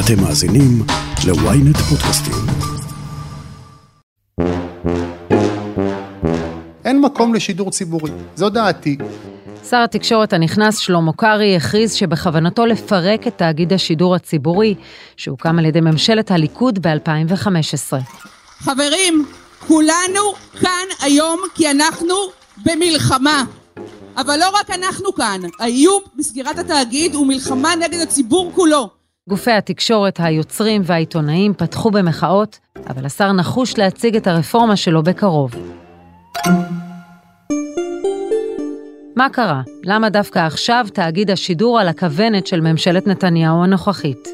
אתם מאזינים ל-ynet פודקאסטים. אין מקום לשידור ציבורי, זו דעתי. שר התקשורת הנכנס שלמה קרעי הכריז שבכוונתו לפרק את תאגיד השידור הציבורי, שהוקם על ידי ממשלת הליכוד ב-2015. חברים, כולנו כאן היום כי אנחנו במלחמה. אבל לא רק אנחנו כאן, האיום בסגירת התאגיד הוא מלחמה נגד הציבור כולו. גופי התקשורת, היוצרים והעיתונאים פתחו במחאות, אבל השר נחוש להציג את הרפורמה שלו בקרוב. מה קרה? למה דווקא עכשיו תאגיד השידור על הכוונת של ממשלת נתניהו הנוכחית?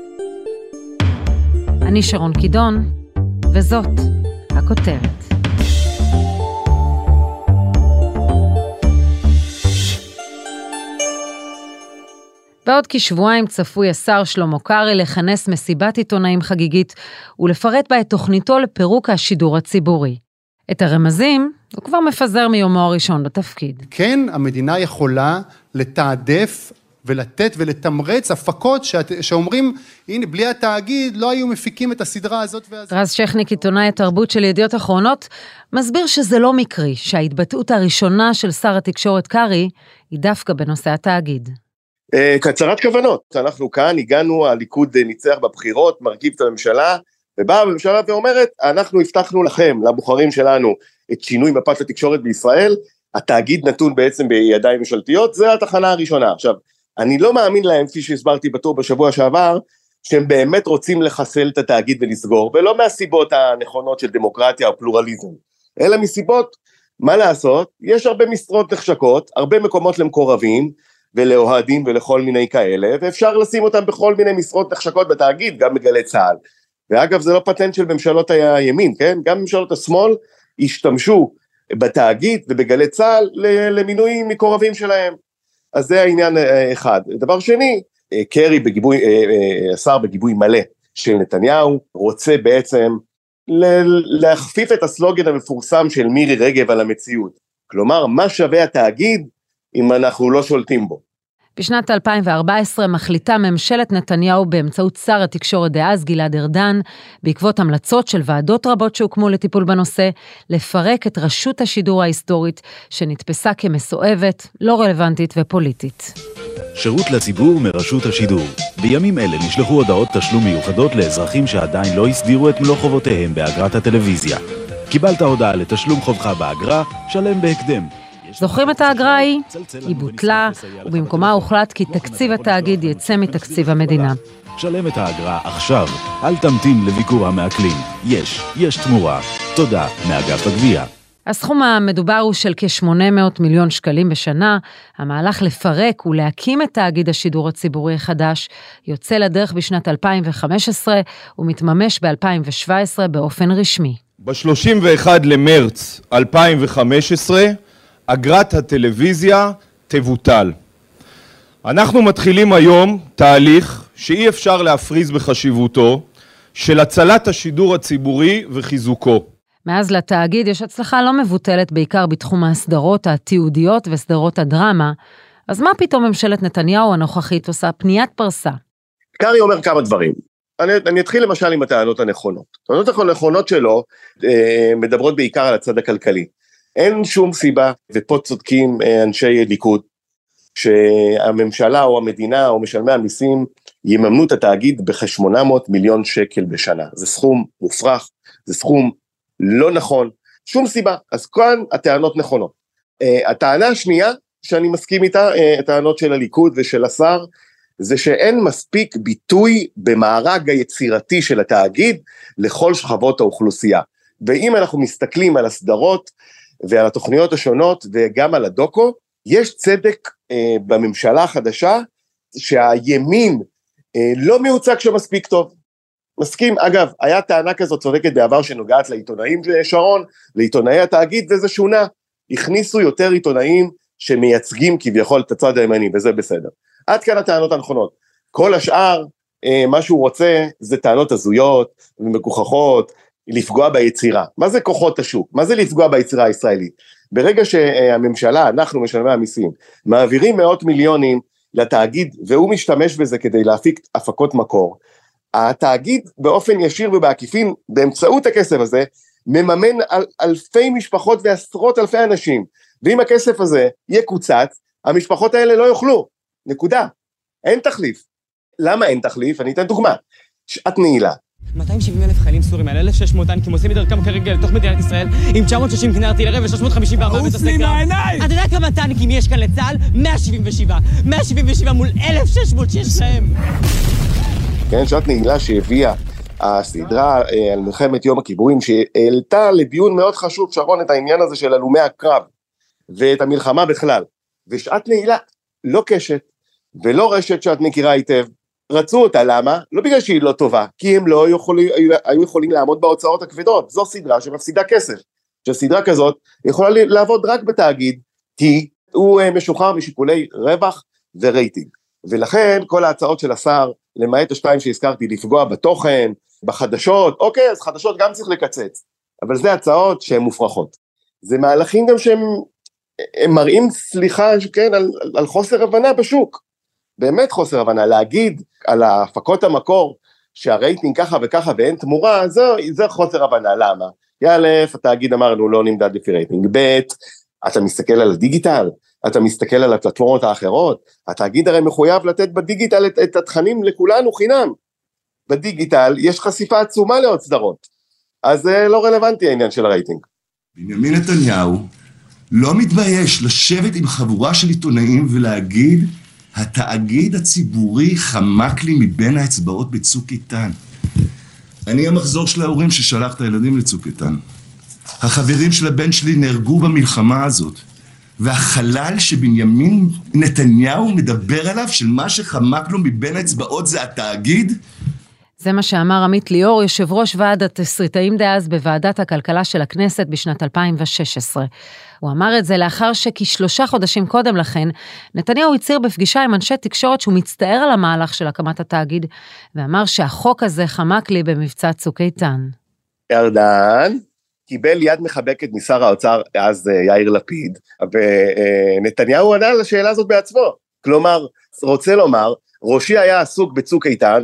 אני שרון קידון, וזאת הכותרת. בעוד כשבועיים צפוי השר שלמה קרעי לכנס מסיבת עיתונאים חגיגית ולפרט בה את תוכניתו לפירוק השידור הציבורי. את הרמזים הוא כבר מפזר מיומו הראשון בתפקיד. כן, המדינה יכולה לתעדף ולתת ולתמרץ הפקות שאת, שאומרים, הנה, בלי התאגיד לא היו מפיקים את הסדרה הזאת והזאת. רז שכניק, עיתונאי התרבות של ידיעות אחרונות, מסביר שזה לא מקרי שההתבטאות הראשונה של שר התקשורת קרעי היא דווקא בנושא התאגיד. אה, כהצהרת כוונות, אנחנו כאן הגענו, הליכוד ניצח בבחירות, מרכיב את הממשלה, ובאה הממשלה ואומרת, אנחנו הבטחנו לכם, לבוחרים שלנו, את שינוי מפת התקשורת בישראל, התאגיד נתון בעצם בידיים ממשלתיות, זה התחנה הראשונה. עכשיו, אני לא מאמין להם, כפי שהסברתי בטור בשבוע שעבר, שהם באמת רוצים לחסל את התאגיד ולסגור, ולא מהסיבות הנכונות של דמוקרטיה או פלורליזם, אלא מסיבות, מה לעשות, יש הרבה משרות נחשקות, הרבה מקומות למקורבים, ולאוהדים ולכל מיני כאלה, ואפשר לשים אותם בכל מיני משרות נחשקות בתאגיד, גם בגלי צה"ל. ואגב זה לא פטנט של ממשלות הימין, כן? גם ממשלות השמאל השתמשו בתאגיד ובגלי צה"ל למינויים מקורבים שלהם. אז זה העניין אה, אחד. דבר שני, אה, קרי בגיבוי, אה, השר בגיבוי מלא של נתניהו, רוצה בעצם להכפיף את הסלוגן המפורסם של מירי רגב על המציאות. כלומר, מה שווה התאגיד אם אנחנו לא שולטים בו. בשנת 2014 מחליטה ממשלת נתניהו באמצעות שר התקשורת דאז גלעד ארדן, בעקבות המלצות של ועדות רבות שהוקמו לטיפול בנושא, לפרק את רשות השידור ההיסטורית, שנתפסה כמסואבת, לא רלוונטית ופוליטית. שירות לציבור מרשות השידור. בימים אלה נשלחו הודעות תשלום מיוחדות לאזרחים שעדיין לא הסדירו את מלוא חובותיהם באגרת הטלוויזיה. קיבלת הודעה לתשלום חובך באגרה, שלם בהקדם. זוכרים את האגרה ההיא? היא בוטלה, ובמקומה הוחלט כי תקציב התאגיד יצא מתקציב המדינה. שלם את האגרה עכשיו, אל תמתין לביקור המעקלים. יש, יש תמורה. תודה מאגף הגבייה. הסכום המדובר הוא של כ-800 מיליון שקלים בשנה. המהלך לפרק ולהקים את תאגיד השידור הציבורי החדש יוצא לדרך בשנת 2015 ומתממש ב-2017 באופן רשמי. ב-31 למרץ 2015 אגרת הטלוויזיה תבוטל. אנחנו מתחילים היום תהליך שאי אפשר להפריז בחשיבותו של הצלת השידור הציבורי וחיזוקו. מאז לתאגיד יש הצלחה לא מבוטלת בעיקר בתחום הסדרות התיעודיות וסדרות הדרמה, אז מה פתאום ממשלת נתניהו הנוכחית עושה פניית פרסה? קרעי אומר כמה דברים. אני, אני אתחיל למשל עם הטענות הנכונות. הטענות הנכונות שלו אה, מדברות בעיקר על הצד הכלכלי. אין שום סיבה, ופה צודקים אה, אנשי ליכוד, שהממשלה או המדינה או משלמי המיסים יממנו את התאגיד בכ-800 מיליון שקל בשנה. זה סכום מופרך, זה סכום לא נכון, שום סיבה. אז כאן הטענות נכונות. Uh, הטענה השנייה, שאני מסכים איתה, uh, הטענות של הליכוד ושל השר, זה שאין מספיק ביטוי במארג היצירתי של התאגיד לכל שכבות האוכלוסייה. ואם אנחנו מסתכלים על הסדרות ועל התוכניות השונות וגם על הדוקו, יש צדק אה, בממשלה החדשה שהימין אה, לא מיוצג שם מספיק טוב. מסכים, אגב, היה טענה כזאת צודקת בעבר שנוגעת לעיתונאים שרון, לעיתונאי התאגיד, וזה שונה. הכניסו יותר עיתונאים שמייצגים כביכול את הצד הימני, וזה בסדר. עד כאן הטענות הנכונות. כל השאר, אה, מה שהוא רוצה זה טענות הזויות ומגוחכות, לפגוע ביצירה. מה זה כוחות השוק? מה זה לפגוע ביצירה הישראלית? ברגע שהממשלה, אנחנו משלמי המיסים, מעבירים מאות מיליונים לתאגיד והוא משתמש בזה כדי להפיק הפקות מקור, התאגיד באופן ישיר ובעקיפין, באמצעות הכסף הזה, מממן אל, אלפי משפחות ועשרות אלפי אנשים, ואם הכסף הזה יקוצץ, המשפחות האלה לא יאכלו, נקודה. אין תחליף. למה אין תחליף? אני אתן דוגמה. שעת נעילה. 270 אלף חיילים סורים על 1,600 טנקים עושים מדרכם כרגע לתוך מדינת ישראל עם 960 כנר ארטילריה ו-354 מטוסי קרב. אתה יודע כמה טנקים יש כאן לצה"ל? 177. 177 מול 1,600 שיש להם. כן, שעת נעילה שהביאה הסדרה אה, על מלחמת יום הכיפורים, שהעלתה לדיון מאוד חשוב, שרון, את העניין הזה של הלומי הקרב, ואת המלחמה בכלל. ושעת נעילה, לא קשת, ולא רשת שאת מכירה היטב, רצו אותה, למה? לא בגלל שהיא לא טובה, כי הם לא יכולים, היו יכולים לעמוד בהוצאות הכבדות, זו סדרה שמפסידה כסף. שסדרה כזאת יכולה לעבוד רק בתאגיד, כי הוא אה, משוחרר משיקולי רווח ורייטינג. ולכן כל ההצעות של השר, למעט השתיים שהזכרתי, לפגוע בתוכן, בחדשות, אוקיי, אז חדשות גם צריך לקצץ, אבל זה הצעות שהן מופרכות. זה מהלכים גם שהם מראים, סליחה, כן, על, על חוסר הבנה בשוק. באמת חוסר הבנה, להגיד על ההפקות המקור שהרייטינג ככה וככה ואין תמורה, זה, זה חוסר הבנה, למה? א', התאגיד אמרנו לא נמדד לפי רייטינג, ב', אתה מסתכל על הדיגיטל, אתה מסתכל על הפלטפורמות האחרות, התאגיד הרי מחויב לתת בדיגיטל את, את התכנים לכולנו חינם, בדיגיטל יש חשיפה עצומה לעוד סדרות, אז זה לא רלוונטי העניין של הרייטינג. בנימין נתניהו לא מתבייש לשבת עם חבורה של עיתונאים ולהגיד התאגיד הציבורי חמק לי מבין האצבעות בצוק איתן. אני המחזור של ההורים ששלח את הילדים לצוק איתן. החברים של הבן שלי נהרגו במלחמה הזאת. והחלל שבנימין נתניהו מדבר עליו, של מה שחמק לו מבין האצבעות זה התאגיד, זה מה שאמר עמית ליאור, יושב ראש ועד התסריטאים דאז בוועדת הכלכלה של הכנסת בשנת 2016. הוא אמר את זה לאחר שכשלושה חודשים קודם לכן, נתניהו הצהיר בפגישה עם אנשי תקשורת שהוא מצטער על המהלך של הקמת התאגיד, ואמר שהחוק הזה חמק לי במבצע צוק איתן. ארדן קיבל יד מחבקת משר האוצר אז אה, יאיר לפיד, ונתניהו ענה על השאלה הזאת בעצמו. כלומר, רוצה לומר, ראשי היה עסוק בצוק איתן,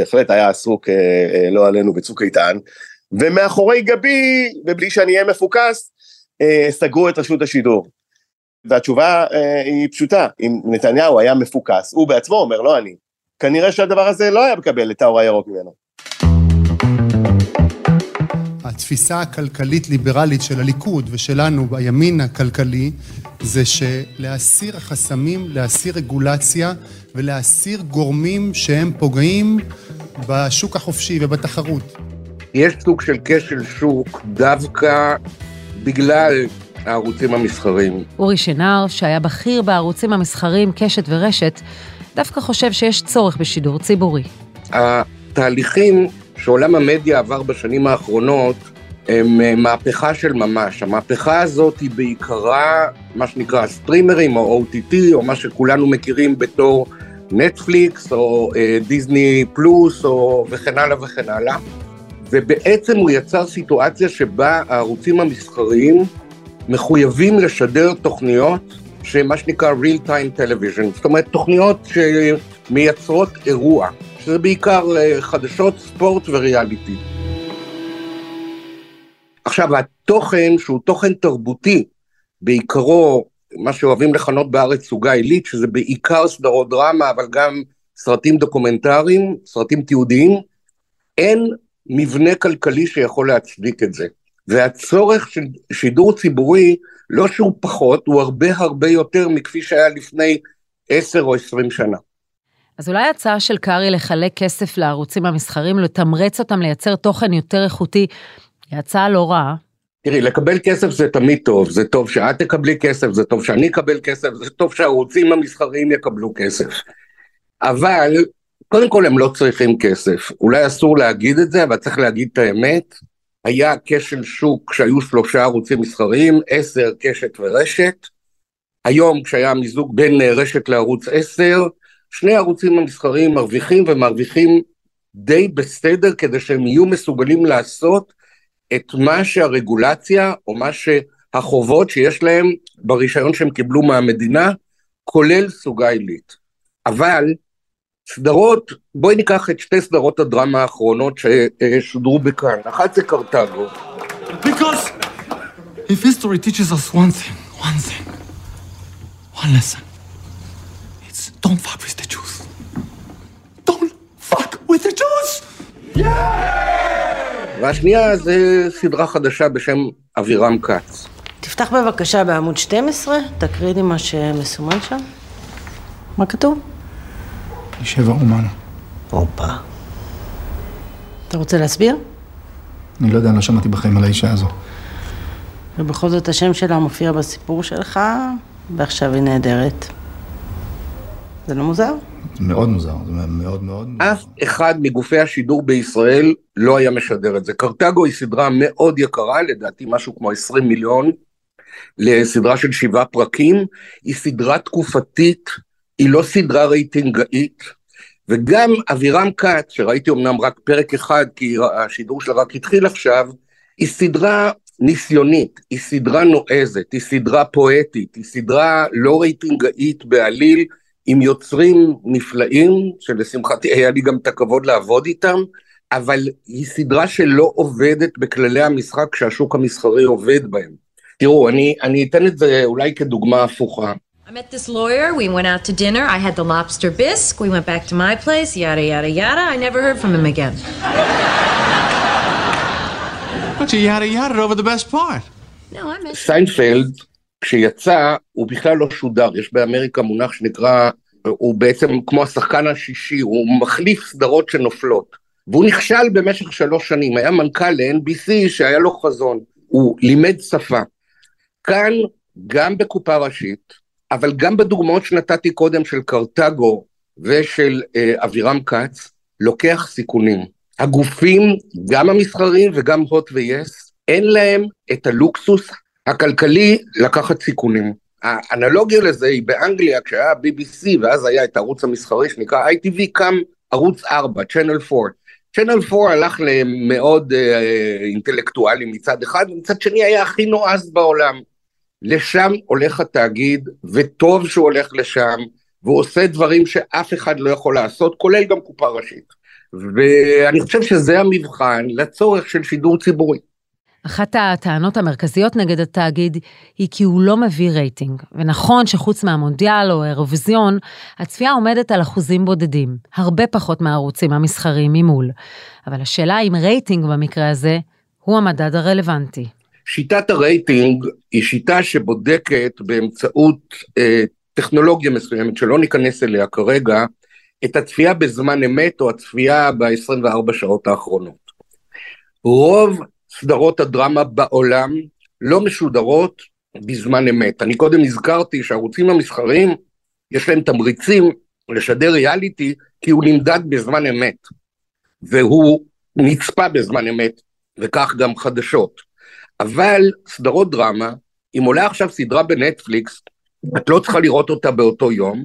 בהחלט היה עסוק אה, אה, לא עלינו בצוק איתן, ומאחורי גבי, ובלי שאני אהיה מפוקס, אה, סגרו את רשות השידור. והתשובה היא פשוטה, אם נתניהו היה מפוקס, הוא בעצמו אומר, לא אני, כנראה שהדבר הזה לא היה מקבל את האור הירוק ממנו. התפיסה הכלכלית-ליברלית של הליכוד ושלנו בימין הכלכלי זה שלהסיר חסמים, להסיר רגולציה ולהסיר גורמים שהם פוגעים בשוק החופשי ובתחרות. יש סוג של כשל שוק דווקא בגלל הערוצים המסחרים. אורי שנהר, שהיה בכיר בערוצים המסחרים קשת ורשת, דווקא חושב שיש צורך בשידור ציבורי. התהליכים שעולם המדיה עבר בשנים האחרונות הם אה, מהפכה של ממש. המהפכה הזאת היא בעיקרה מה שנקרא סטרימרים או OTT או מה שכולנו מכירים בתור נטפליקס או אה, דיסני פלוס או וכן הלאה וכן הלאה. ובעצם הוא יצר סיטואציה שבה הערוצים המסחריים מחויבים לשדר תוכניות שמה שנקרא real time television, זאת אומרת תוכניות שמייצרות אירוע, שזה בעיקר אה, חדשות, ספורט וריאליטי. עכשיו התוכן שהוא תוכן תרבותי, בעיקרו מה שאוהבים לכנות בארץ סוגה עילית, שזה בעיקר סדרות דרמה, אבל גם סרטים דוקומנטריים, סרטים תיעודיים, אין מבנה כלכלי שיכול להצדיק את זה. והצורך של שידור ציבורי, לא שהוא פחות, הוא הרבה הרבה יותר מכפי שהיה לפני עשר או עשרים שנה. אז אולי ההצעה של קרעי לחלק כסף לערוצים המסחרים, לתמרץ אותם לייצר תוכן יותר איכותי, היא הצעה לא רעה. תראי, לקבל כסף זה תמיד טוב, זה טוב שאת תקבלי כסף, זה טוב שאני אקבל כסף, זה טוב שהערוצים המסחריים יקבלו כסף. אבל, קודם כל הם לא צריכים כסף. אולי אסור להגיד את זה, אבל צריך להגיד את האמת. היה כשל שוק כשהיו שלושה ערוצים מסחריים, עשר, קשת ורשת. היום כשהיה מיזוג בין רשת לערוץ עשר, שני הערוצים המסחריים מרוויחים ומרוויחים די בסדר כדי שהם יהיו מסוגלים לעשות את מה שהרגולציה או מה שהחובות שיש להם ברישיון שהם קיבלו מהמדינה, כולל סוגה עילית. אבל סדרות, בואי ניקח את שתי סדרות הדרמה האחרונות ששודרו בכאן. אחת זה קרתגו. Because don't fuck with the Jews. Don't fuck with the Jews! והשנייה זה סדרה חדשה בשם אבירם כץ. תפתח בבקשה בעמוד 12, תקריא לי מה שמסומן שם. מה כתוב? שבע אומן. הופה. אתה רוצה להסביר? אני לא יודע, לא שמעתי בחיים על האישה הזו. ובכל זאת השם שלה מופיע בסיפור שלך, ועכשיו היא נהדרת. זה לא מוזר? מאוד מוזר, זה מאוד מאוד... אף אחד מגופי השידור בישראל לא היה משדר את זה. קרתגו היא סדרה מאוד יקרה, לדעתי משהו כמו 20 מיליון, לסדרה של שבעה פרקים. היא סדרה תקופתית, היא לא סדרה רייטינגאית, וגם אבירם כץ, שראיתי אמנם רק פרק אחד, כי השידור שלה רק התחיל עכשיו, היא סדרה ניסיונית, היא סדרה נועזת, היא סדרה פואטית, היא סדרה לא רייטינגאית בעליל, עם יוצרים נפלאים, שלשמחתי היה לי גם את הכבוד לעבוד איתם, אבל היא סדרה שלא עובדת בכללי המשחק שהשוק המסחרי עובד בהם. תראו, אני, אני אתן את זה אולי כדוגמה הפוכה. I met this lawyer, we went out to dinner, I had the lobster bisque, we went back to my place, yada yada yada, I never heard from him again. But you yada yada over the best part. No, I met סיינפלד, כשיצא, הוא בכלל לא שודר, יש באמריקה מונח שנקרא, הוא בעצם כמו השחקן השישי, הוא מחליף סדרות שנופלות. והוא נכשל במשך שלוש שנים, היה מנכ"ל ל-NBC שהיה לו חזון, הוא לימד שפה. כאן, גם בקופה ראשית, אבל גם בדוגמאות שנתתי קודם של קרתגו ושל אה, אבירם כץ, לוקח סיכונים. הגופים, גם המסחריים וגם הוט ויס, אין להם את הלוקסוס הכלכלי לקחת סיכונים. האנלוגיה לזה היא באנגליה, כשהיה BBC ואז היה את הערוץ המסחרי שנקרא ITV, קם ערוץ 4, Channel 4. Channel 4 הלך למאוד אה, אינטלקטואלי מצד אחד, ומצד שני היה הכי נועז בעולם. לשם הולך התאגיד, וטוב שהוא הולך לשם, והוא עושה דברים שאף אחד לא יכול לעשות, כולל גם קופה ראשית. ואני חושב שזה המבחן לצורך של שידור ציבורי. אחת הטענות המרכזיות נגד התאגיד היא כי הוא לא מביא רייטינג, ונכון שחוץ מהמונדיאל או האירוויזיון, הצפייה עומדת על אחוזים בודדים, הרבה פחות מהערוצים המסחריים ממול. אבל השאלה אם רייטינג במקרה הזה הוא המדד הרלוונטי. שיטת הרייטינג היא שיטה שבודקת באמצעות אה, טכנולוגיה מסוימת, שלא ניכנס אליה כרגע, את הצפייה בזמן אמת או הצפייה ב-24 שעות האחרונות. רוב סדרות הדרמה בעולם לא משודרות בזמן אמת. אני קודם הזכרתי שהערוצים המסחריים, יש להם תמריצים לשדר ריאליטי, כי הוא נמדד בזמן אמת, והוא נצפה בזמן אמת, וכך גם חדשות. אבל סדרות דרמה, אם עולה עכשיו סדרה בנטפליקס, את לא צריכה לראות אותה באותו יום.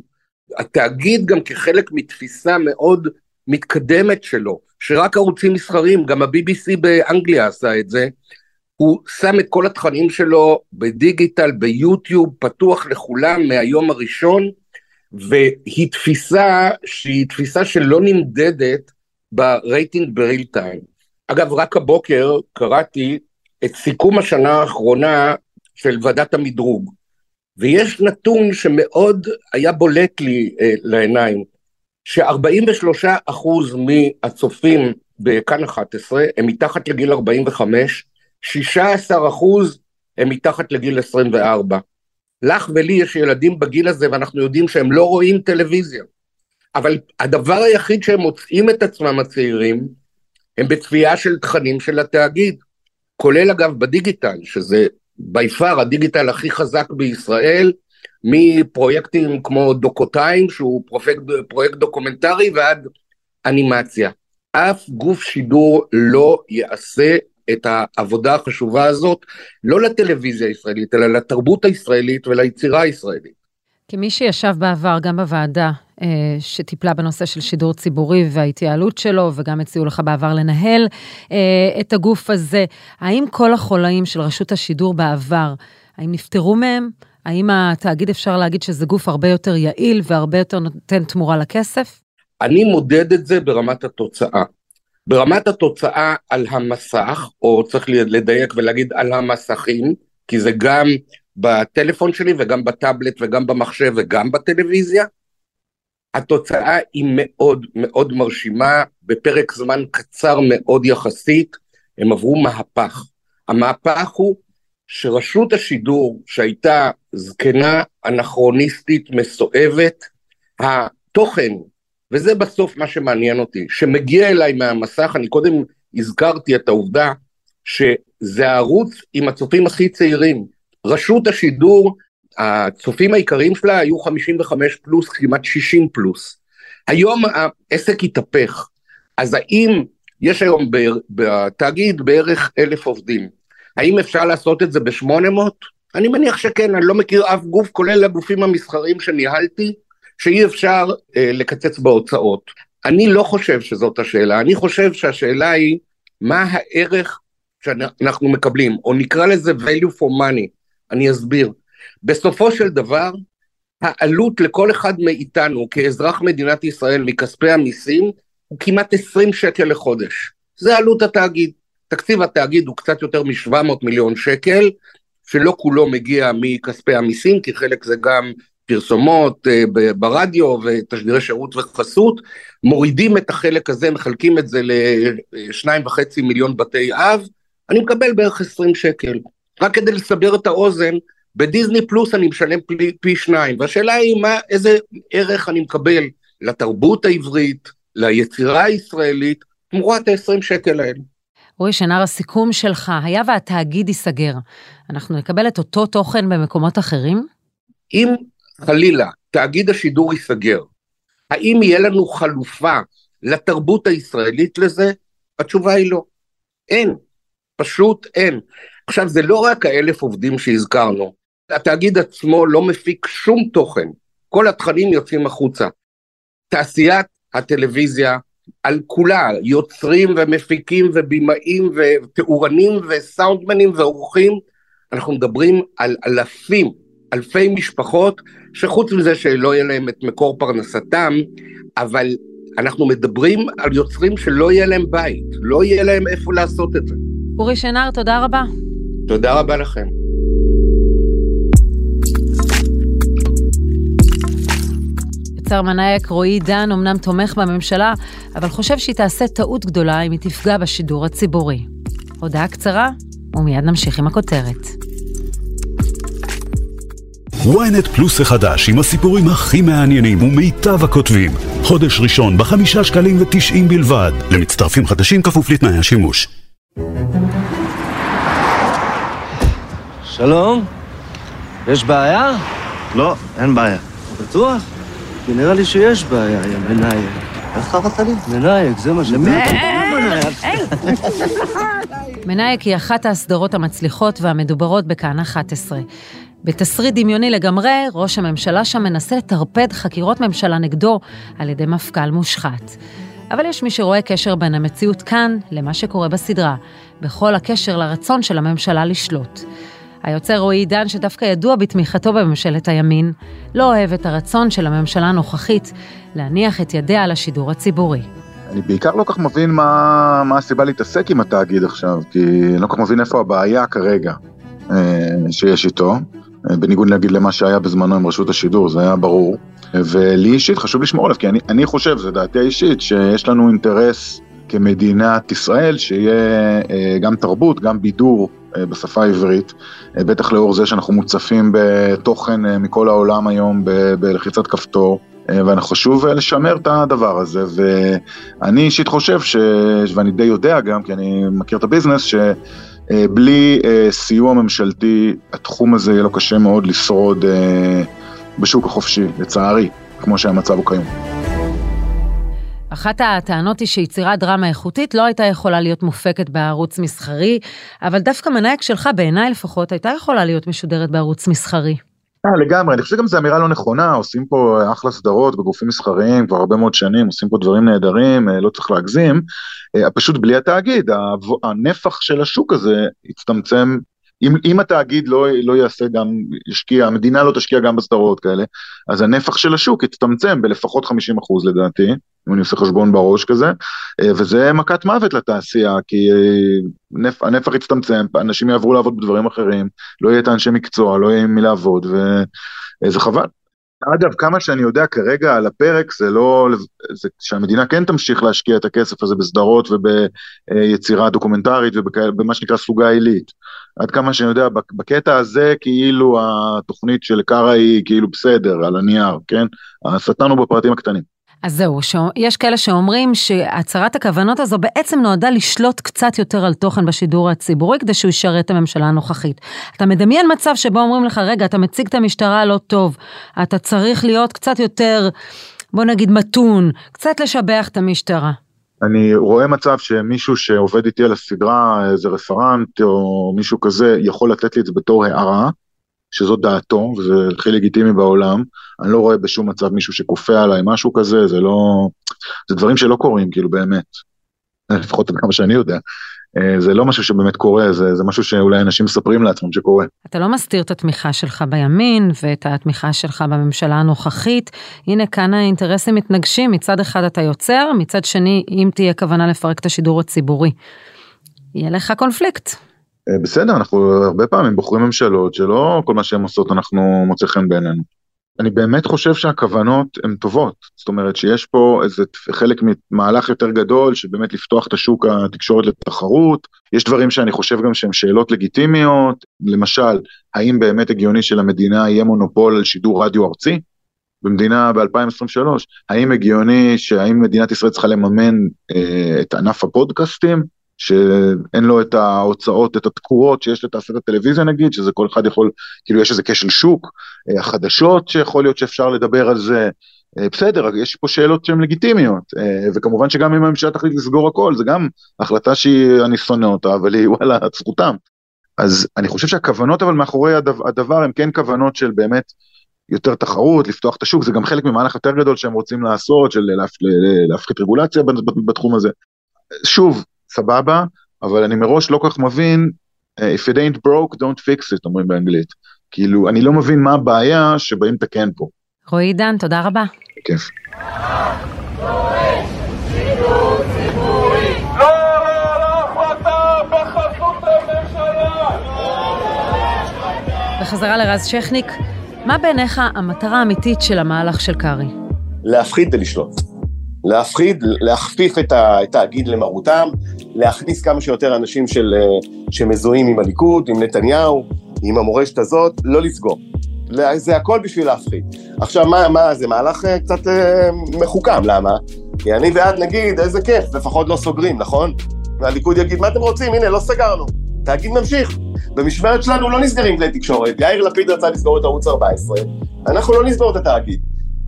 התאגיד גם כחלק מתפיסה מאוד מתקדמת שלו, שרק ערוצים מסחריים, גם ה-BBC באנגליה עשה את זה, הוא שם את כל התכנים שלו בדיגיטל, ביוטיוב, פתוח לכולם מהיום הראשון, והיא תפיסה שהיא תפיסה שלא נמדדת ברייטינג ב real time. אגב, רק הבוקר קראתי את סיכום השנה האחרונה של ועדת המדרוג, ויש נתון שמאוד היה בולט לי אה, לעיניים, ש-43% מהצופים בכאן 11 הם מתחת לגיל 45, 16% הם מתחת לגיל 24. לך ולי יש ילדים בגיל הזה ואנחנו יודעים שהם לא רואים טלוויזיה. אבל הדבר היחיד שהם מוצאים את עצמם הצעירים, הם בצפייה של תכנים של התאגיד. כולל אגב בדיגיטל, שזה בי פאר הדיגיטל הכי חזק בישראל, מפרויקטים כמו דוקותיים, שהוא פרויקט, פרויקט דוקומנטרי, ועד אנימציה. אף גוף שידור לא יעשה את העבודה החשובה הזאת, לא לטלוויזיה הישראלית, אלא לתרבות הישראלית וליצירה הישראלית. כמי שישב בעבר גם בוועדה אה, שטיפלה בנושא של שידור ציבורי וההתייעלות שלו, וגם הציעו לך בעבר לנהל אה, את הגוף הזה, האם כל החולאים של רשות השידור בעבר, האם נפטרו מהם? האם התאגיד אפשר להגיד שזה גוף הרבה יותר יעיל והרבה יותר נותן תמורה לכסף? אני מודד את זה ברמת התוצאה. ברמת התוצאה על המסך, או צריך לדייק ולהגיד על המסכים, כי זה גם בטלפון שלי וגם בטאבלט וגם במחשב וגם בטלוויזיה, התוצאה היא מאוד מאוד מרשימה, בפרק זמן קצר מאוד יחסית, הם עברו מהפך. המהפך הוא שרשות השידור שהייתה זקנה, אנכרוניסטית, מסואבת, התוכן, וזה בסוף מה שמעניין אותי, שמגיע אליי מהמסך, אני קודם הזכרתי את העובדה שזה הערוץ עם הצופים הכי צעירים. רשות השידור, הצופים העיקריים שלה היו 55 פלוס, כמעט 60 פלוס. היום העסק התהפך, אז האם יש היום בתאגיד בערך אלף עובדים, האם אפשר לעשות את זה ב-800? אני מניח שכן, אני לא מכיר אף גוף, כולל הגופים המסחריים שניהלתי, שאי אפשר אה, לקצץ בהוצאות. אני לא חושב שזאת השאלה, אני חושב שהשאלה היא מה הערך שאנחנו מקבלים, או נקרא לזה value for money, אני אסביר. בסופו של דבר, העלות לכל אחד מאיתנו כאזרח מדינת ישראל מכספי המיסים הוא כמעט 20 שקל לחודש. זה עלות התאגיד. תקציב התאגיד הוא קצת יותר מ-700 מיליון שקל, שלא כולו מגיע מכספי המיסים, כי חלק זה גם פרסומות אה, ברדיו ותשדירי שירות וחסות, מורידים את החלק הזה, מחלקים את זה לשניים וחצי מיליון בתי אב, אני מקבל בערך 20 שקל. רק כדי לסבר את האוזן, בדיסני פלוס אני משלם פי, פי שניים, והשאלה היא מה, איזה ערך אני מקבל לתרבות העברית, ליצירה הישראלית, תמורת ה-20 שקל האלה. אורי שנר, הסיכום שלך, היה והתאגיד ייסגר, אנחנו נקבל את אותו תוכן במקומות אחרים? אם חלילה תאגיד השידור ייסגר, האם יהיה לנו חלופה לתרבות הישראלית לזה? התשובה היא לא. אין. פשוט אין. עכשיו, זה לא רק האלף עובדים שהזכרנו, התאגיד עצמו לא מפיק שום תוכן, כל התכנים יוצאים החוצה. תעשיית הטלוויזיה על כולה, יוצרים ומפיקים ובימאים ותאורנים וסאונדמנים ועורכים, אנחנו מדברים על אלפים, אלפי משפחות, שחוץ מזה שלא יהיה להם את מקור פרנסתם, אבל אנחנו מדברים על יוצרים שלא יהיה להם בית, לא יהיה להם איפה לעשות את זה. אורי שנר, תודה רבה. תודה רבה לכם. יצר מנאייק רועי עידן אמנם תומך בממשלה, אבל חושב שהיא תעשה טעות גדולה אם היא תפגע בשידור הציבורי. הודעה קצרה, ומיד נמשיך עם הכותרת. ynet פלוס החדש עם הסיפורים הכי מעניינים ומיטב הכותבים. חודש ראשון בחמישה שקלים ותשעים בלבד. למצטרפים חדשים כפוף לתנאי השימוש. שלום, יש בעיה? לא, אין בעיה. בטוח? כי נראה לי שיש בעיה, יא מנאייק. איך קראת לי? מנאייק, זה מה ש... למי מנאייק היא אחת הסדרות המצליחות והמדוברות בכאן 11. בתסריט דמיוני לגמרי, ראש הממשלה שם מנסה לטרפד חקירות ממשלה נגדו על ידי מפכ"ל מושחת. אבל יש מי שרואה קשר בין המציאות כאן למה שקורה בסדרה, בכל הקשר לרצון של הממשלה לשלוט. היוצר רועי עידן, שדווקא ידוע בתמיכתו בממשלת הימין, לא אוהב את הרצון של הממשלה הנוכחית להניח את ידיה על השידור הציבורי. אני בעיקר לא כך מבין מה, מה הסיבה להתעסק עם התאגיד עכשיו, כי אני לא כך מבין איפה הבעיה כרגע אה, שיש איתו, אה, בניגוד נגיד למה שהיה בזמנו עם רשות השידור, זה היה ברור. ולי אישית חשוב לשמור עליו, כי אני, אני חושב, זו דעתי האישית, שיש לנו אינטרס כמדינת ישראל שיהיה אה, גם תרבות, גם בידור בשפה העברית, אה, בטח לאור זה שאנחנו מוצפים בתוכן אה, מכל העולם היום בלחיצת כפתור. ואנחנו חשוב לשמר את הדבר הזה, ואני אישית חושב, ש... ואני די יודע גם, כי אני מכיר את הביזנס, שבלי סיוע ממשלתי, התחום הזה יהיה לו קשה מאוד לשרוד בשוק החופשי, לצערי, כמו שהמצב הוא כיום. אחת הטענות היא שיצירת דרמה איכותית לא הייתה יכולה להיות מופקת בערוץ מסחרי, אבל דווקא מנהיג שלך, בעיניי לפחות, הייתה יכולה להיות משודרת בערוץ מסחרי. אה, לגמרי, אני חושב שגם זו אמירה לא נכונה, עושים פה אחלה סדרות בגופים מסחריים כבר הרבה מאוד שנים, עושים פה דברים נהדרים, אה, לא צריך להגזים, אה, פשוט בלי התאגיד, הנפח של השוק הזה הצטמצם אם, אם התאגיד לא, לא יעשה גם, ישקיע, המדינה לא תשקיע גם בסדרות כאלה, אז הנפח של השוק יצטמצם בלפחות 50 אחוז לדעתי, אם אני עושה חשבון בראש כזה, אה, וזה מכת מוות לתעשייה, כי אה, נפ, הנפח יצטמצם, אנשים יעברו לעבוד בדברים אחרים, לא יהיה את האנשי מקצוע, לא יהיה עם מי לעבוד, וזה חבל. אגב, כמה שאני יודע כרגע על הפרק, זה לא, זה שהמדינה כן תמשיך להשקיע את הכסף הזה בסדרות וביצירה דוקומנטרית ובמה שנקרא סוגה עילית. עד כמה שאני יודע, בקטע הזה כאילו התוכנית של קארה היא כאילו בסדר, על הנייר, כן? השטן הוא בפרטים הקטנים. אז זהו, יש כאלה שאומרים שהצהרת הכוונות הזו בעצם נועדה לשלוט קצת יותר על תוכן בשידור הציבורי כדי שהוא ישרת את הממשלה הנוכחית. אתה מדמיין מצב שבו אומרים לך, רגע, אתה מציג את המשטרה לא טוב, אתה צריך להיות קצת יותר, בוא נגיד מתון, קצת לשבח את המשטרה. אני רואה מצב שמישהו שעובד איתי על הסדרה, איזה רפרנט או מישהו כזה, יכול לתת לי את זה בתור הערה, שזאת דעתו, וזה הכי לגיטימי בעולם. אני לא רואה בשום מצב מישהו שכופה עליי משהו כזה, זה לא... זה דברים שלא קורים, כאילו, באמת. לפחות עד כמה שאני יודע. אה, זה לא משהו שבאמת קורה, זה, זה משהו שאולי אנשים מספרים לעצמם שקורה. אתה לא מסתיר את התמיכה שלך בימין ואת התמיכה שלך בממשלה הנוכחית. הנה כאן האינטרסים מתנגשים, מצד אחד אתה יוצר, מצד שני, אם תהיה כוונה לפרק את השידור הציבורי, יהיה לך קונפליקט. אה, בסדר, אנחנו הרבה פעמים בוחרים ממשלות שלא כל מה שהן עושות אנחנו מוצא חן בעינינו. אני באמת חושב שהכוונות הן טובות, זאת אומרת שיש פה איזה חלק ממהלך יותר גדול שבאמת לפתוח את השוק התקשורת לתחרות, יש דברים שאני חושב גם שהן שאלות לגיטימיות, למשל, האם באמת הגיוני שלמדינה יהיה מונופול על שידור רדיו ארצי? במדינה ב-2023, האם הגיוני שהאם מדינת ישראל צריכה לממן אה, את ענף הפודקאסטים? שאין לו את ההוצאות, את התקורות שיש לתעשיית הטלוויזיה נגיד, שזה כל אחד יכול, כאילו יש איזה כשל שוק, אה, החדשות שיכול להיות שאפשר לדבר על זה, אה, בסדר, יש פה שאלות שהן לגיטימיות, אה, וכמובן שגם אם הממשלה תחליט לסגור הכל, זה גם החלטה שאני שונא אותה, אבל היא וואלה, זכותם. אז אני חושב שהכוונות אבל מאחורי הדבר, הדבר הם כן כוונות של באמת יותר תחרות, לפתוח את השוק, זה גם חלק ממהלך יותר גדול שהם רוצים לעשות, של להפחית רגולציה בתחום הזה. שוב, סבבה, אבל אני מראש לא כל כך מבין, אה, If it ain't broke, don't fix it, אומרים באנגלית. כאילו, אני לא מבין מה הבעיה שבאים לתקן פה. רועי עידן, תודה רבה. בכיף. בחזרה לרז שכניק, מה בעיניך המטרה האמיתית של המהלך של קרעי? להפחיד ולשלוט. להפחיד, להכפיף את התאגיד למרותם, להכניס כמה שיותר אנשים של, אה, שמזוהים עם הליכוד, עם נתניהו, עם המורשת הזאת, לא לסגור. זה הכל בשביל להפחיד. עכשיו, מה, מה זה מהלך אה, קצת אה, מחוכם, למה? כי אני ואת נגיד, איזה כיף, לפחות לא סוגרים, נכון? והליכוד יגיד, מה אתם רוצים? הנה, לא סגרנו. תאגיד ממשיך. במשמרת שלנו לא נסגרים כלי תקשורת. יאיר לפיד רצה לסגור את ערוץ 14, אנחנו לא נסגור את התאגיד.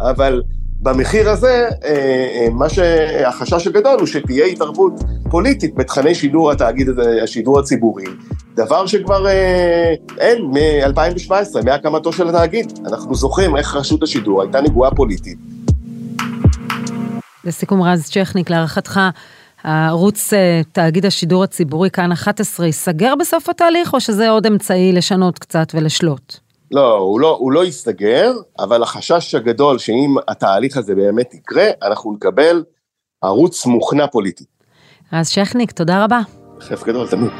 אבל במחיר הזה, אה, אה, מה שהחשש הגדול הוא שתהיה התערבות פוליטית בתכני שידור התאגיד, השידור הציבורי, דבר שכבר אה, אין מ-2017, מהקמתו של התאגיד. אנחנו זוכרים איך רשות השידור הייתה נגועה פוליטית. לסיכום רז צ'כניק, להערכתך, הערוץ תאגיד השידור הציבורי כאן 11 ייסגר בסוף התהליך, או שזה עוד אמצעי לשנות קצת ולשלוט? לא, הוא לא, הוא לא ייסגר, אבל החשש הגדול שאם התהליך הזה באמת יקרה, אנחנו נקבל ערוץ מוכנע פוליטי. אז שכניק, תודה רבה. כיף גדול, תמיד.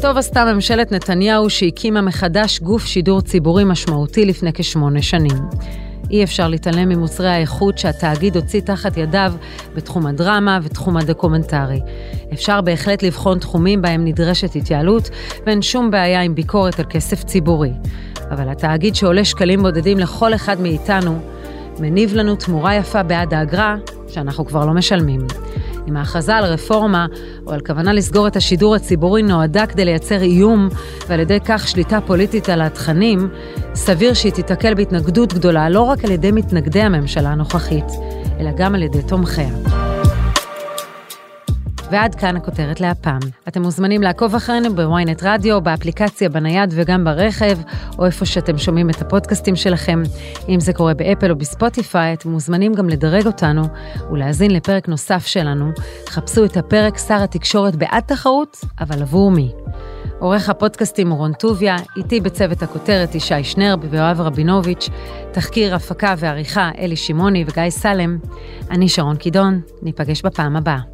טוב עשתה ממשלת נתניהו שהקימה מחדש גוף שידור ציבורי משמעותי לפני כשמונה שנים. אי אפשר להתעלם ממוצרי האיכות שהתאגיד הוציא תחת ידיו בתחום הדרמה ותחום הדוקומנטרי. אפשר בהחלט לבחון תחומים בהם נדרשת התייעלות, ואין שום בעיה עם ביקורת על כסף ציבורי. אבל התאגיד שעולה שקלים בודדים לכל אחד מאיתנו, מניב לנו תמורה יפה בעד האגרה, שאנחנו כבר לא משלמים. אם ההכרזה על רפורמה או על כוונה לסגור את השידור הציבורי נועדה כדי לייצר איום ועל ידי כך שליטה פוליטית על התכנים, סביר שהיא תיתקל בהתנגדות גדולה לא רק על ידי מתנגדי הממשלה הנוכחית, אלא גם על ידי תומכיה. ועד כאן הכותרת להפעם. אתם מוזמנים לעקוב אחרינו בוויינט רדיו, באפליקציה, בנייד וגם ברכב, או איפה שאתם שומעים את הפודקאסטים שלכם. אם זה קורה באפל או בספוטיפיי, אתם מוזמנים גם לדרג אותנו ולהאזין לפרק נוסף שלנו. חפשו את הפרק שר התקשורת בעד תחרות, אבל עבור מי. עורך הפודקאסטים הוא רון טוביה, איתי בצוות הכותרת ישי שנרב ויואב רבינוביץ', תחקיר, הפקה ועריכה אלי שמעוני וגיא סלם. אני שרון קידון, ניפגש בפעם הבאה.